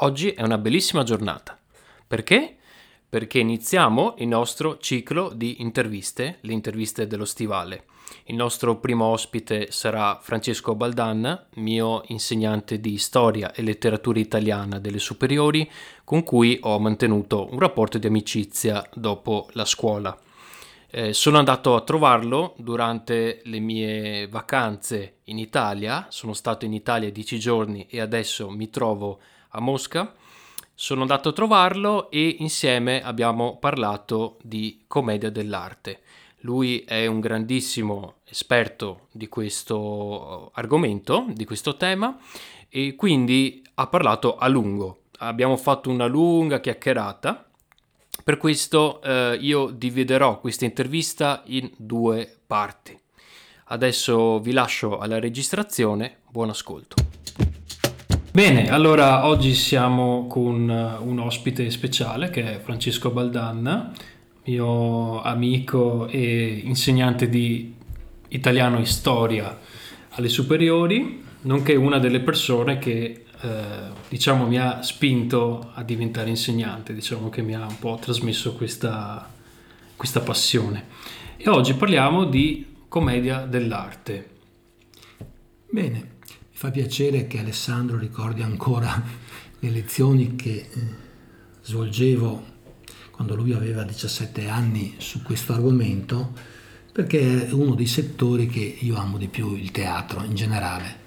Oggi è una bellissima giornata. Perché? Perché iniziamo il nostro ciclo di interviste, le interviste dello stivale. Il nostro primo ospite sarà Francesco Baldan, mio insegnante di storia e letteratura italiana delle superiori, con cui ho mantenuto un rapporto di amicizia dopo la scuola. Eh, sono andato a trovarlo durante le mie vacanze in Italia, sono stato in Italia dieci giorni e adesso mi trovo a a Mosca. Sono andato a trovarlo e insieme abbiamo parlato di commedia dell'arte. Lui è un grandissimo esperto di questo argomento, di questo tema e quindi ha parlato a lungo. Abbiamo fatto una lunga chiacchierata. Per questo eh, io dividerò questa intervista in due parti. Adesso vi lascio alla registrazione. Buon ascolto. Bene, allora oggi siamo con eh, un ospite speciale che è Francesco Baldanna, mio amico e insegnante di italiano e storia alle superiori, nonché una delle persone che eh, diciamo mi ha spinto a diventare insegnante, diciamo che mi ha un po' trasmesso questa, questa passione. E oggi parliamo di commedia dell'arte. Bene, mi fa piacere che Alessandro ricordi ancora le lezioni che eh, svolgevo quando lui aveva 17 anni su questo argomento, perché è uno dei settori che io amo di più, il teatro in generale,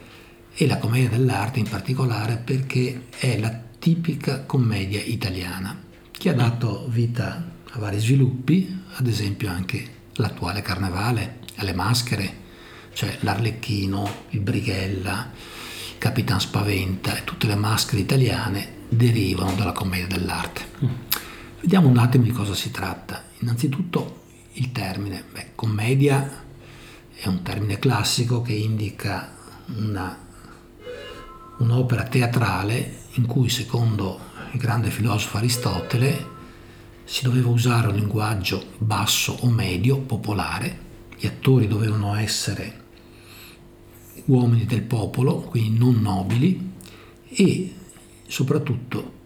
e la commedia dell'arte in particolare perché è la tipica commedia italiana, che ha dato vita a vari sviluppi, ad esempio anche l'attuale carnevale, alle maschere, cioè l'Arlecchino, il Brighella, il Capitan Spaventa e tutte le maschere italiane derivano dalla commedia dell'arte. Mm. Vediamo un attimo di cosa si tratta. Innanzitutto il termine, Beh, commedia è un termine classico che indica una, un'opera teatrale in cui secondo il grande filosofo Aristotele si doveva usare un linguaggio basso o medio, popolare, gli attori dovevano essere uomini del popolo, quindi non nobili, e soprattutto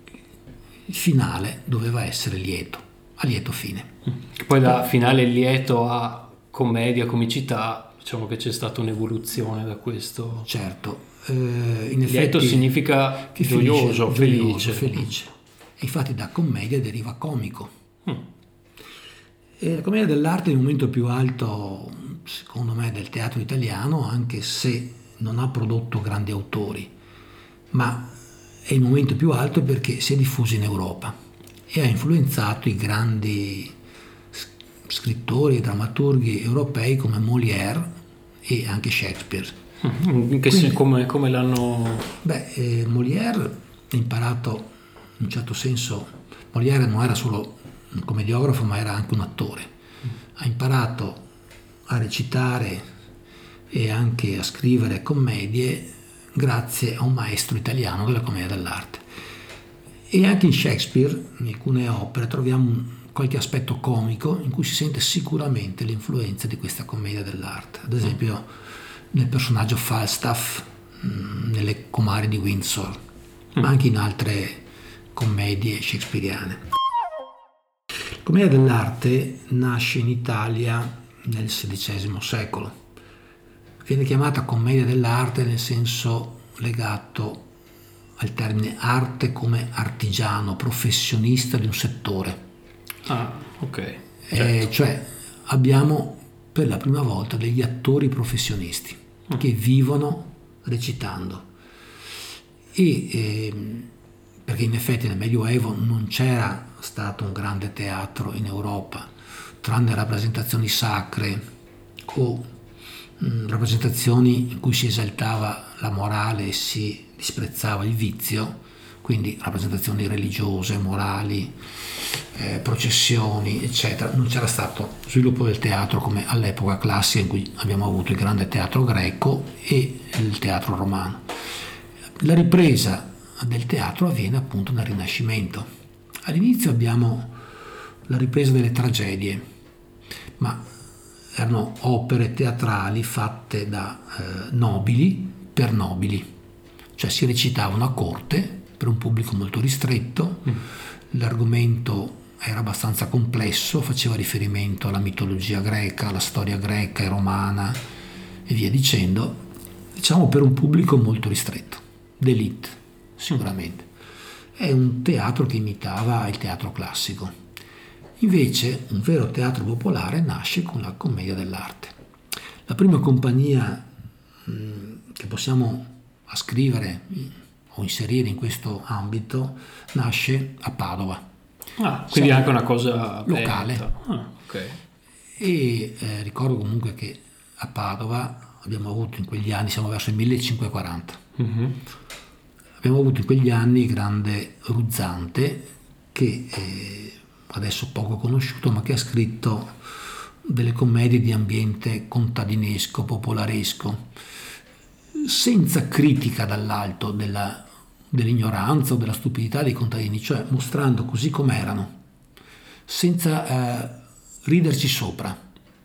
il finale doveva essere lieto, a lieto fine. Poi da finale lieto a commedia, comicità, diciamo che c'è stata un'evoluzione da questo. Certo, eh, in effetti lieto significa gioioso, felice. felice. E infatti da commedia deriva comico. Mm. E la commedia dell'arte è il momento più alto, secondo me, del teatro italiano, anche se non ha prodotto grandi autori, ma è il momento più alto perché si è diffuso in Europa e ha influenzato i grandi scrittori e drammaturghi europei come Molière e anche Shakespeare. Mm-hmm. Quindi, come, come, l'hanno... Beh, eh, Molière ha imparato in un certo senso, Molière non era solo un commediografo ma era anche un attore, ha imparato a recitare e anche a scrivere commedie grazie a un maestro italiano della commedia dell'arte. E anche in Shakespeare, in alcune opere, troviamo qualche aspetto comico in cui si sente sicuramente l'influenza di questa commedia dell'arte. Ad esempio nel personaggio Falstaff, mm, nelle comari di Windsor, ma anche in altre commedie shakespeariane. La commedia dell'arte nasce in Italia nel XVI secolo. Viene chiamata commedia dell'arte nel senso legato al termine arte come artigiano, professionista di un settore. Ah, ok. Eh, certo. Cioè abbiamo per la prima volta degli attori professionisti mm. che vivono recitando. E, eh, perché in effetti nel Medioevo non c'era stato un grande teatro in Europa, tranne rappresentazioni sacre o mh, mm, rappresentazioni in cui si esaltava la morale e si disprezzava il vizio, quindi rappresentazioni religiose, morali, eh, processioni, eccetera. Non c'era stato sviluppo del teatro come all'epoca classica in cui abbiamo avuto il grande teatro greco e il teatro romano. La ripresa del teatro avviene appunto nel Rinascimento. All'inizio abbiamo la ripresa delle tragedie, ma erano opere teatrali fatte da eh, nobili per nobili, cioè si recitavano a corte per un pubblico molto ristretto, mm. l'argomento era abbastanza complesso, faceva riferimento alla mitologia greca, alla storia greca e romana e via dicendo, diciamo per un pubblico molto ristretto, d'elite sicuramente. È un teatro che imitava il teatro classico. Invece un vero teatro popolare nasce con la commedia dell'arte. La prima compagnia mm, che possiamo ascrivere o inserire in questo ambito nasce a Padova. Ah, quindi anche una cosa locale. Ah, okay. E eh, ricordo comunque che a Padova abbiamo avuto in quegli anni, siamo verso il 1540, mm-hmm. abbiamo avuto in quegli anni grande Ruzzante che eh, adesso poco conosciuto ma che ha scritto delle commedie di ambiente contadinesco, popolaresco, senza critica dall'alto della, dell'ignoranza o della stupidità dei contadini, cioè mostrando così com'erano, senza eh, riderci sopra,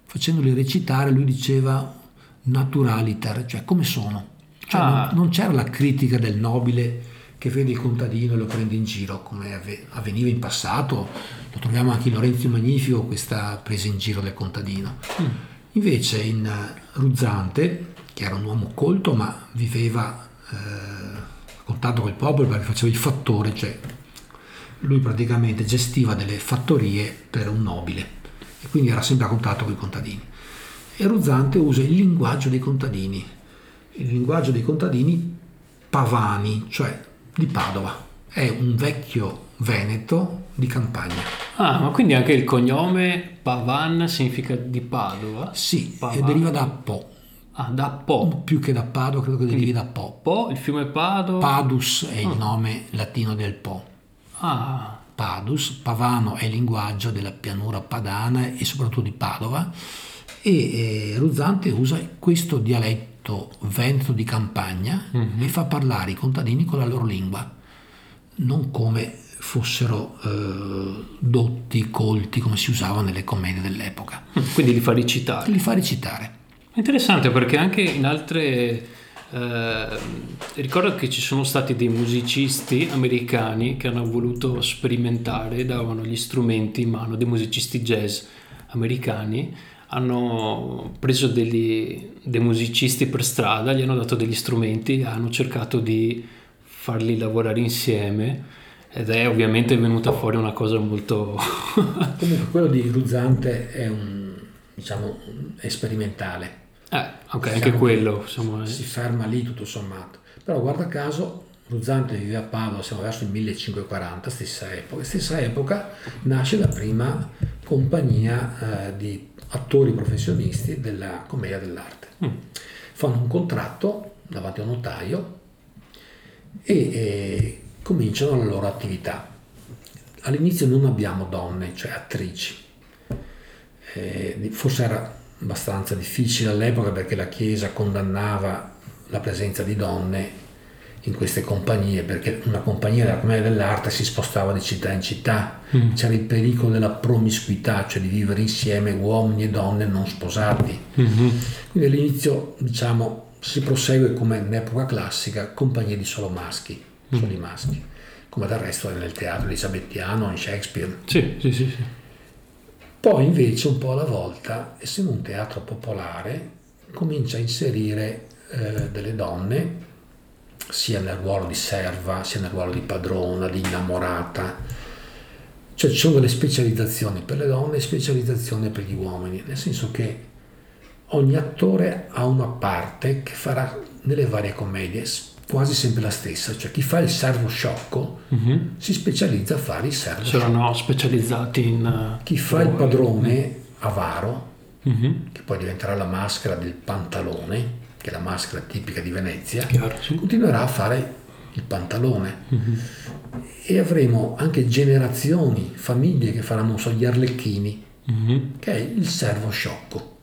facendoli recitare, lui diceva naturaliter, cioè come sono. Cioè ah. non, non c'era la critica del nobile che vede il contadino e lo prende in giro, come avveniva in passato, lo troviamo anche in Lorenzo Magnifico, questa presa in giro del contadino. Mm. Invece in eh, Ruzzante, che era un uomo colto ma viveva eh, a contatto col popolo perché faceva il fattore, cioè lui praticamente gestiva delle fattorie per un nobile e quindi era sempre a contatto con i contadini. E Ruzzante usa il linguaggio dei contadini, il linguaggio dei contadini pavani, cioè di Padova. È un vecchio veneto di campagna. Ah, ma quindi anche il cognome Pavan significa di Padova? Sì, Pavan. e deriva da Po. Ah, da Po. Più che da Padova, credo che derivi da Po. Po, il fiume Padova. Padus è il ah. nome latino del Po. Ah. Padus, Pavano è il linguaggio della pianura padana e soprattutto di Padova e eh, Ruzzante usa questo dialetto veneto di campagna mm-hmm. e fa parlare i contadini con la loro lingua, non come fossero eh, dotti, colti, come si usava nelle commedie dell'epoca. Mm, quindi li fa recitare. Li fa recitare. Interessante perché anche in altre... Eh, ricordo che ci sono stati dei musicisti americani che hanno voluto sperimentare, davano gli strumenti in mano, dei musicisti jazz americani hanno preso degli, dei musicisti per strada, gli hanno dato degli strumenti, hanno cercato di farli lavorare insieme ed è ovviamente venuta fuori una cosa molto... Comunque quello di Ruzzante è un, diciamo, è sperimentale. Eh, ok, diciamo anche quello. Insomma, si ferma lì tutto sommato. Però guarda caso, Ruzzante vive a Padova, siamo verso il 1540, stessa epoca. Stessa epoca nasce la prima compagnia eh, di attori professionisti della commedia dell'arte. Mm. Fanno un contratto davanti a un notaio e, e cominciano la loro attività. All'inizio non abbiamo donne, cioè attrici. Eh, forse era abbastanza difficile all'epoca perché la Chiesa condannava la presenza di donne in queste compagnie, perché una compagnia della commedia dell'arte si spostava di città in città, mm. c'era il pericolo della promiscuità, cioè di vivere insieme uomini e donne non sposati. Mm-hmm. Quindi all'inizio, diciamo, si prosegue come in epoca classica, compagnie di solo maschi, mm. soli maschi, come del resto nel teatro elisabettiano, in Shakespeare. Sì, sì, sì, sì. Poi invece un po' alla volta, essendo un teatro popolare, comincia a inserire eh, delle donne sia nel ruolo di serva, sia nel ruolo di padrona, di innamorata. Cioè ci sono delle specializzazioni per le donne e specializzazioni per gli uomini, nel senso che ogni attore ha una parte che farà nelle varie commedie quasi sempre la stessa, cioè chi fa il servo sciocco uh-huh. si specializza a fare il servo C'erano sciocco. specializzati in... Uh, chi fa il padrone avaro, uh-huh. che poi diventerà la maschera del pantalone, che è la maschera tipica di Venezia, Chiaro, sì. continuerà a fare il pantalone. Mm-hmm. E avremo anche generazioni, famiglie che faranno, so, gli arlecchini, mm-hmm. che è il servo sciocco.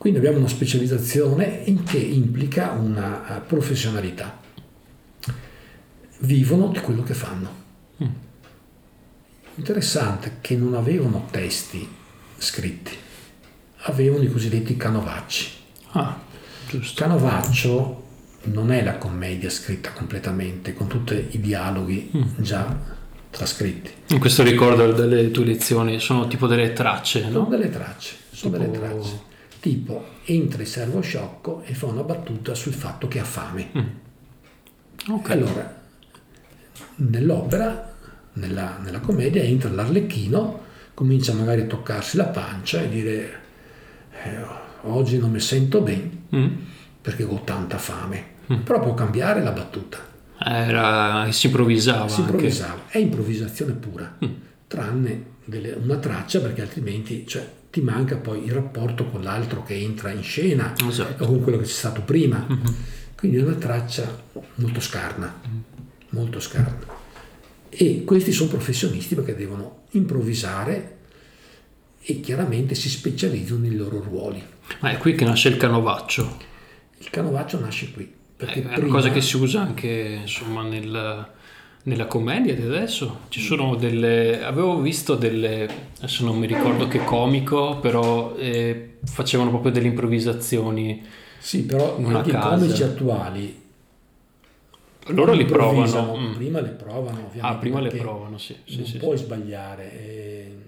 Quindi abbiamo una specializzazione in che implica una eh, professionalità. Vivono di quello che fanno. Mm. Interessante che non avevano testi scritti avevano i cosiddetti canovacci. Ah, giusto. Canovaccio non è la commedia scritta completamente, con tutti i dialoghi mm. già trascritti. In questo ricordo delle tue lezioni sono tipo delle tracce, no? Sono delle tracce, sono tipo... delle tracce. Tipo, entra il servo sciocco e fa una battuta sul fatto che ha fame. Mm. Okay. Allora, nell'opera, nella, nella commedia, entra l'arlecchino, comincia magari a toccarsi la pancia e dire eh, oggi non mi sento bene mm. perché ho tanta fame. Mm. Però può cambiare la battuta. Era, si improvvisava. Si improvvisava, anche. è improvvisazione pura, mm. tranne delle, una traccia perché altrimenti cioè, ti manca poi il rapporto con l'altro che entra in scena esatto. o con quello che c'è stato prima. Mm-hmm. Quindi è una traccia molto scarna, molto scarna. E questi sono professionisti perché devono improvvisare e chiaramente si specializzano nei loro ruoli. Ma è qui che nasce il canovaccio. Il canovaccio nasce qui. Perché è una cosa che si usa anche insomma, nel, nella commedia di adesso. Ci sono delle. Avevo visto delle. Adesso non mi ricordo che comico, però eh, facevano proprio delle improvvisazioni. Sì, però anche i comici attuali loro li provano. Mm. Prima le provano, ovviamente. Ah, prima le provano, sì. sì non sì, puoi sì. sbagliare.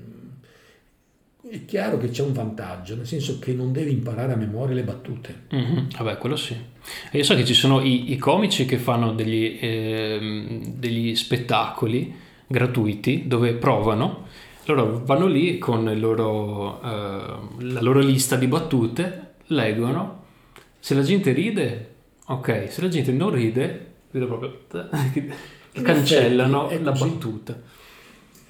È chiaro che c'è un vantaggio, nel senso che non devi imparare a memoria le battute. Mm-hmm. Vabbè, quello sì. Io so che ci sono i, i comici che fanno degli, eh, degli spettacoli gratuiti dove provano. Loro vanno lì con loro, eh, la loro lista di battute, leggono. Se la gente ride, ok. Se la gente non ride, vedo proprio cancellano effetti, la così, battuta.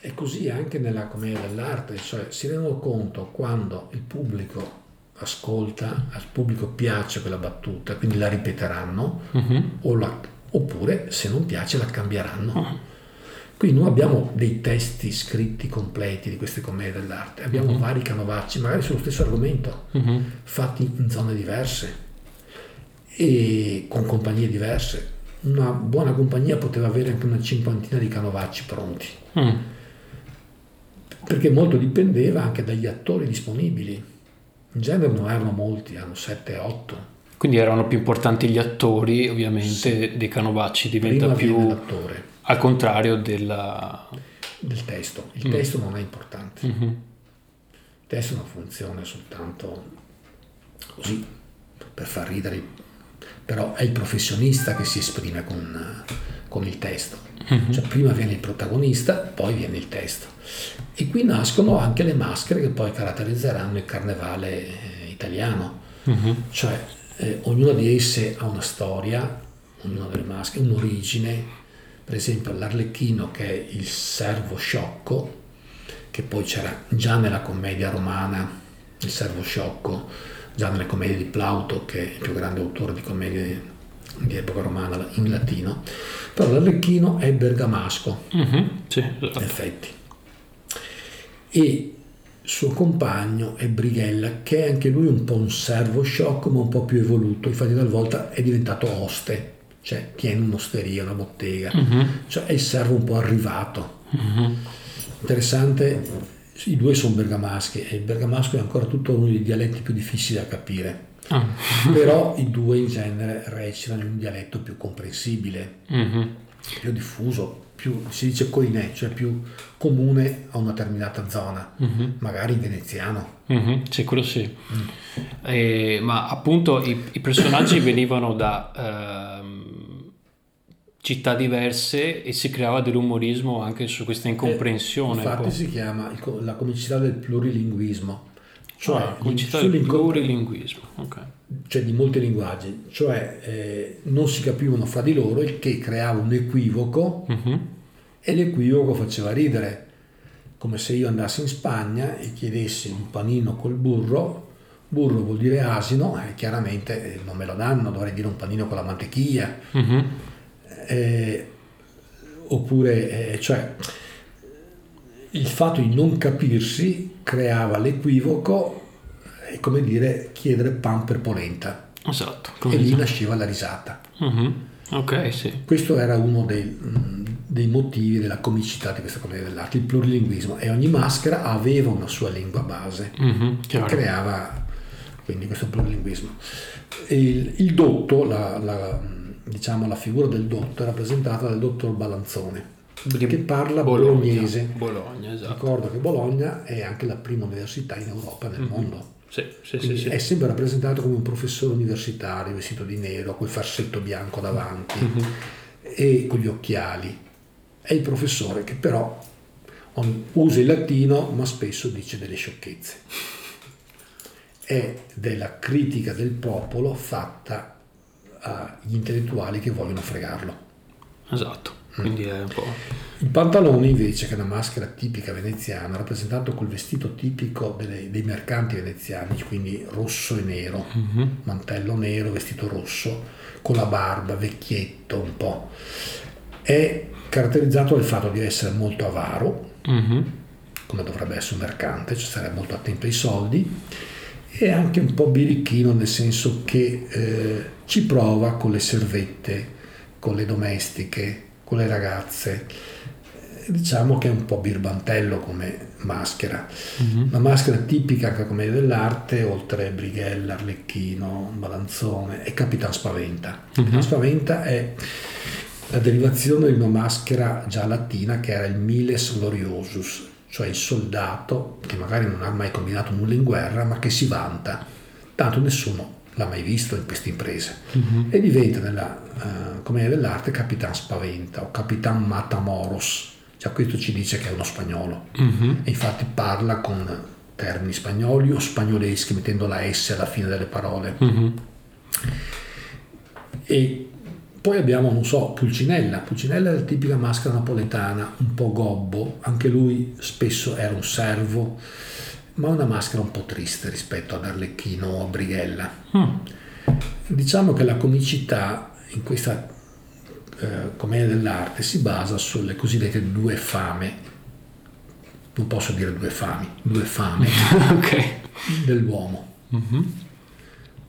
È così anche nella commedia dell'arte, cioè si rendono conto quando il pubblico ascolta, al pubblico piace quella battuta, quindi la ripeteranno, uh-huh. o la, oppure se non piace la cambieranno. Uh-huh. Quindi noi abbiamo dei testi scritti completi di queste commedie dell'arte, abbiamo uh-huh. vari canovacci, magari sullo stesso argomento, fatti in zone diverse e con compagnie diverse una buona compagnia poteva avere anche una cinquantina di canovacci pronti. Mm. Perché molto dipendeva anche dagli attori disponibili. In genere non erano molti, erano 7-8. Quindi erano più importanti gli attori, ovviamente, sì. dei canovacci diventa Prima più l'attore. al contrario della... del testo. Il mm. testo non è importante. Mm-hmm. Il testo è una funzione soltanto così per far ridere però è il professionista che si esprime con, con il testo. Uh-huh. Cioè, prima viene il protagonista, poi viene il testo. E qui nascono anche le maschere che poi caratterizzeranno il carnevale eh, italiano. Uh-huh. Cioè, eh, ognuna di esse ha una storia, ognuna delle maschere, un'origine. Per esempio, l'Arlecchino, che è il servo sciocco, che poi c'era già nella commedia romana, il servo sciocco già nelle commedie di Plauto, che è il più grande autore di commedie di epoca romana in latino, però l'Arlecchino è bergamasco, mm-hmm, sì, esatto. in effetti. E suo compagno è Brighella, che è anche lui un po' un servo sciocco, ma un po' più evoluto, infatti talvolta è diventato oste, cioè tiene un'osteria, una bottega, mm-hmm. cioè è il servo un po' arrivato. Mm-hmm. Interessante i due sono bergamaschi e il bergamasco è ancora tutto uno dei dialetti più difficili da capire. Ah. Però i due in genere recitano in un dialetto più comprensibile, mm-hmm. più diffuso, più, si dice coinè, cioè più comune a una determinata zona, mm-hmm. magari in veneziano. Mm-hmm. Sì, quello sì. Mm. Eh, ma appunto i, i personaggi venivano da... Uh, città diverse e si creava dell'umorismo anche su questa incomprensione. Eh, infatti si chiama la comicità del plurilinguismo, cioè ah, del plurilinguismo, okay. cioè di molti linguaggi, cioè eh, non si capivano fra di loro, il che creava un equivoco uh-huh. e l'equivoco faceva ridere, come se io andassi in Spagna e chiedessi un panino col burro, burro vuol dire asino, e chiaramente eh, non me lo danno, dovrei dire un panino con la mantequilla. Uh-huh eh, oppure, eh, cioè, il fatto di non capirsi creava l'equivoco e come dire chiedere pan per polenta. Esatto. E lì nasceva la risata. Uh-huh. Ok, sì. Questo era uno dei, dei, motivi della comicità di questa commedia dell'arte, il plurilinguismo. E ogni maschera aveva una sua lingua base uh-huh, che creava quindi questo plurilinguismo. Il, il dotto, la, la, diciamo, la figura del dotto è rappresentata dal dottor Balanzone, che parla Bologna, bolognese. Bologna, esatto. Ricordo che Bologna è anche la prima università in Europa, nel Mhm. mondo. Sì, sì, sì, sì. È sempre rappresentato come un professore universitario vestito di nero, col farsetto bianco davanti Mhm. e con gli occhiali. È il professore che però usa il latino ma spesso dice delle sciocchezze. È della critica del popolo fatta agli intellettuali che vogliono fregarlo. Esatto. Quindi è un po'... Il pantalone invece, che è una maschera tipica veneziana, rappresentato col vestito tipico delle- dei mercanti veneziani, quindi rosso e nero, Mhm. mantello nero, vestito rosso, con la barba, vecchietto un po'. È caratterizzato dal fatto di essere molto avaro, Mhm. come dovrebbe essere un mercante, cioè stare molto attento ai soldi, e anche un po' birichino nel senso che eh, ci prova con le servette, con le domestiche, con le ragazze. Diciamo che è un po' birbantello come maschera. Mhm. Una maschera tipica anche come dell'arte, oltre Brighella, Arlecchino, Balanzone, è Capitan Spaventa. Capitan Mhm. Spaventa è la derivazione di una maschera già latina che era il Miles Gloriosus, cioè il soldato che magari non ha mai combinato nulla in guerra, ma che si vanta. Tanto nessuno l'ha mai visto in queste imprese. Mhm. E diventa nella eh, commedia dell'arte Capitan Spaventa o Capitan Matamoros. Già questo ci dice che è uno spagnolo. Mhm. E infatti parla con termini spagnoli o spagnoleschi mettendo la S alla fine delle parole. Mhm. E poi abbiamo, non so, Pulcinella. Pulcinella è la tipica maschera napoletana, un po' gobbo, anche lui spesso era un servo, ma una maschera un po' triste rispetto ad Arlecchino o a Brighella. Mm. Diciamo che la comicità in questa eh, commedia dell'arte si basa sulle cosiddette due fame, non posso dire due fami, due fame ok. dell'uomo. Mhm.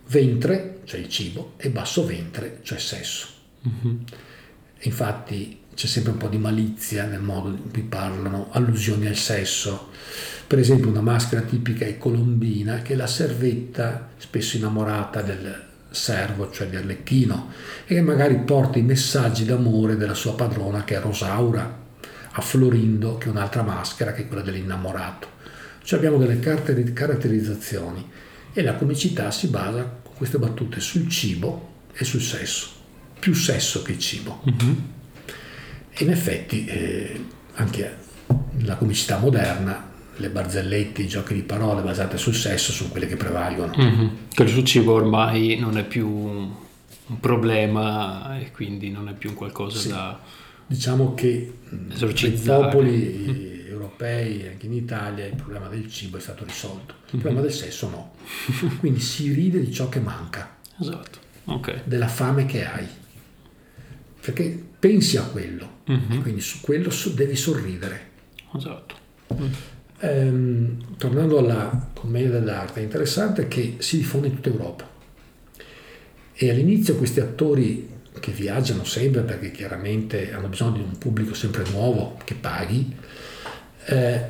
Ventre, cioè il cibo, e basso ventre, cioè sesso. Mhm. Infatti c'è sempre un po' di malizia nel modo in cui parlano, allusioni al sesso. Per esempio una maschera tipica è Colombina, che è la servetta spesso innamorata del servo, cioè di Arlecchino, e che magari porta i messaggi d'amore della sua padrona che è Rosaura, a Florindo, che è un'altra maschera che è quella dell'innamorato. Cioè abbiamo delle caratterizzazioni e la comicità si basa con queste battute sul cibo e sul sesso, più sesso che cibo. Mhm. E in effetti eh, anche la comicità moderna, le barzellette, i giochi di parole basate sul sesso sono quelle che prevalgono. Mhm. Quello sul cibo ormai non è più un problema e quindi non è più un qualcosa Sì. da... Diciamo che nei Esorcizzare. popoli europei, anche in Italia, il problema del cibo è stato risolto, il problema del sesso no. Quindi si ride di ciò che manca, Esatto. Ok. della fame che hai, perché pensi a quello, Mhm. quindi su quello devi sorridere. Esatto. Ehm, tornando alla commedia dell'arte, è interessante che si diffonde in tutta Europa. E all'inizio questi attori che viaggiano sempre perché chiaramente hanno bisogno di un pubblico sempre nuovo che paghi, eh,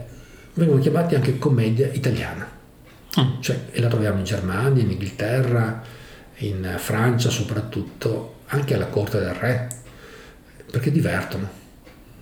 vengono chiamati anche commedia italiana. Mm. Cioè, e la troviamo in Germania, in Inghilterra, in Francia soprattutto, anche alla corte del re, perché divertono,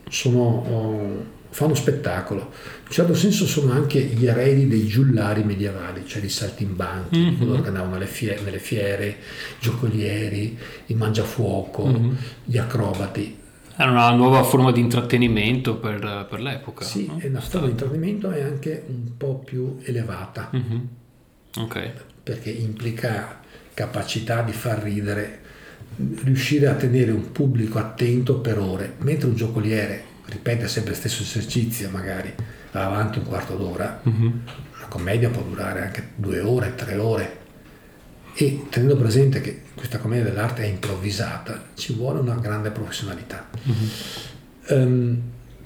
sono, oh, fanno spettacolo. In un certo senso sono anche gli eredi dei giullari medievali, cioè i saltimbanchi, Mhm. coloro che andavano nelle fiere, nelle fiere, i giocolieri, i mangiafuoco, Mhm. gli acrobati. Era una nuova forma di intrattenimento per, per l'epoca. Sì, no? e la storia di intrattenimento è anche un po' più elevata. Mhm. Ok. perché implica capacità di far ridere, riuscire a tenere un pubblico attento per ore, mentre un giocoliere ripete sempre lo stesso esercizio, magari va avanti un quarto d'ora, Mhm. una commedia può durare anche due ore, tre ore. E tenendo presente che questa commedia dell'arte è improvvisata, ci vuole una grande professionalità. Ehm,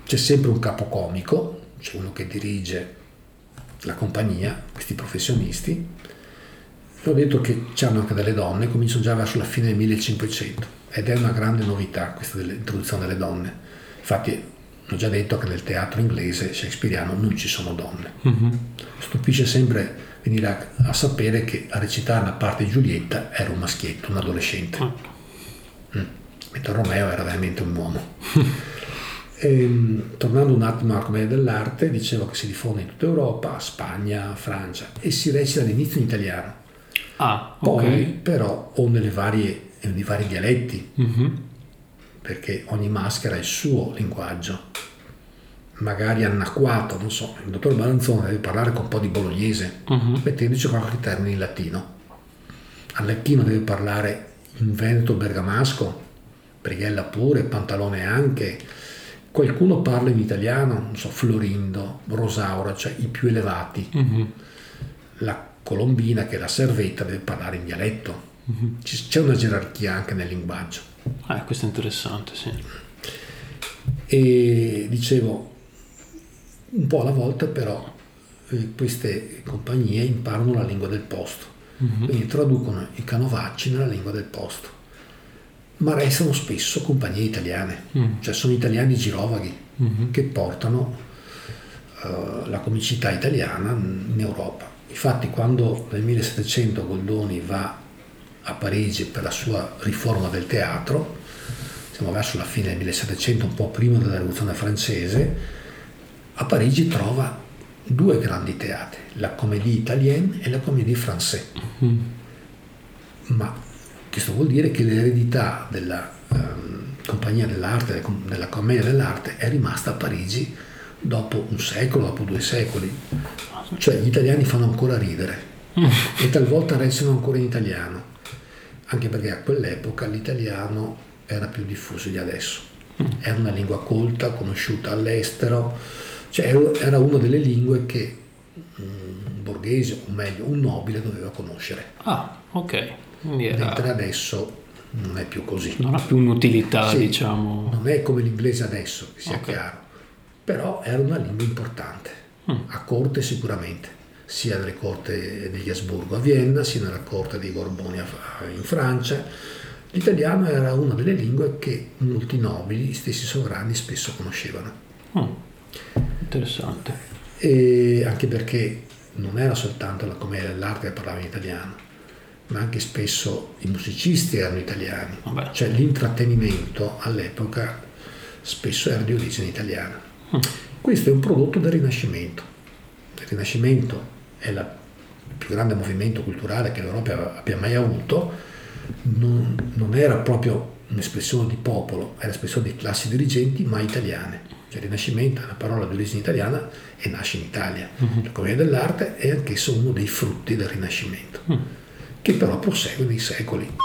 c'è sempre un capocomico, c'è uno che dirige la compagnia, questi professionisti. Ho detto che c'hanno anche delle donne, cominciano già verso la fine del 1500 ed è una grande novità questa dell'introduzione delle donne. Infatti ho già detto che nel teatro inglese shakespeariano non ci sono donne. Mhm. Stupisce sempre venire a, a, sapere che a recitare la parte di Giulietta era un maschietto, un adolescente. Ah. Mm. Mentre Romeo era veramente un uomo. e, ehm, tornando un attimo alla commedia dell'arte, dicevo che si diffonde in tutta Europa, Spagna, Francia e si recita all'inizio in italiano. Ah, Poi okay. però o nelle varie, nei vari dialetti, mm-hmm. Perché ogni maschera ha il suo linguaggio magari anacquato, non so, il dottor Balanzone deve parlare con un po' di bolognese, uh-huh. mettendoci qualche termine in latino. Allecchino deve parlare in veneto bergamasco, Brighella pure, Pantalone anche. Qualcuno parla in italiano, non so, Florindo, Rosaura, cioè i più elevati. Uh-huh. La colombina, che è la servetta, deve parlare in dialetto. Uh-huh. C'è una gerarchia anche nel linguaggio. Eh, questo è interessante, sì. E dicevo, un po' alla volta però eh, queste compagnie imparano la lingua del posto, mm-hmm. quindi traducono i canovacci nella lingua del posto, ma restano spesso compagnie italiane, mm. cioè sono italiani girovaghi mm-hmm. che portano uh, la comicità italiana in Europa. Infatti quando nel 1700 Goldoni va a Parigi per la sua riforma del teatro, siamo verso la fine del 1700, un po' prima della rivoluzione francese, a Parigi trova due grandi teatri, la Comédie Italienne e la Comédie Française. Mm. Ma questo vuol dire che l'eredità della um, compagnia dell'arte, della commedia dell'arte, è rimasta a Parigi dopo un secolo, dopo due secoli. Cioè gli italiani fanno ancora ridere mm. e talvolta recitano ancora in italiano, anche perché a quell'epoca l'italiano era più diffuso di adesso. Mm. Era una lingua colta, conosciuta all'estero, cioè era una delle lingue che un borghese, o meglio, un nobile doveva conoscere. Ah, ok. Era... Mentre adesso non è più così. Non ha più un'utilità, sì, diciamo. Non è come l'inglese adesso, che sia okay. chiaro. Però era una lingua importante, mm. a corte sicuramente, sia nelle corte degli Asburgo a Vienna, sia nella corte dei Borboni in Francia. L'italiano era una delle lingue che molti nobili, gli stessi sovrani, spesso conoscevano. Mm. Interessante. E anche perché non era soltanto la commedia dell'arte che parlava in italiano, ma anche spesso i musicisti erano italiani. Vabbè. Cioè l'intrattenimento all'epoca spesso era di origine italiana. Mm. Questo è un prodotto del Rinascimento. Il Rinascimento è la, il più grande movimento culturale che l'Europa abbia mai avuto, non, non era proprio un'espressione di popolo, è l'espressione di classi dirigenti, ma italiane. Cioè Rinascimento è una parola di origine italiana e nasce in Italia. Uh-huh. La commedia dell'arte è anch'esso uno dei frutti del Rinascimento, uh-huh. che però prosegue nei secoli.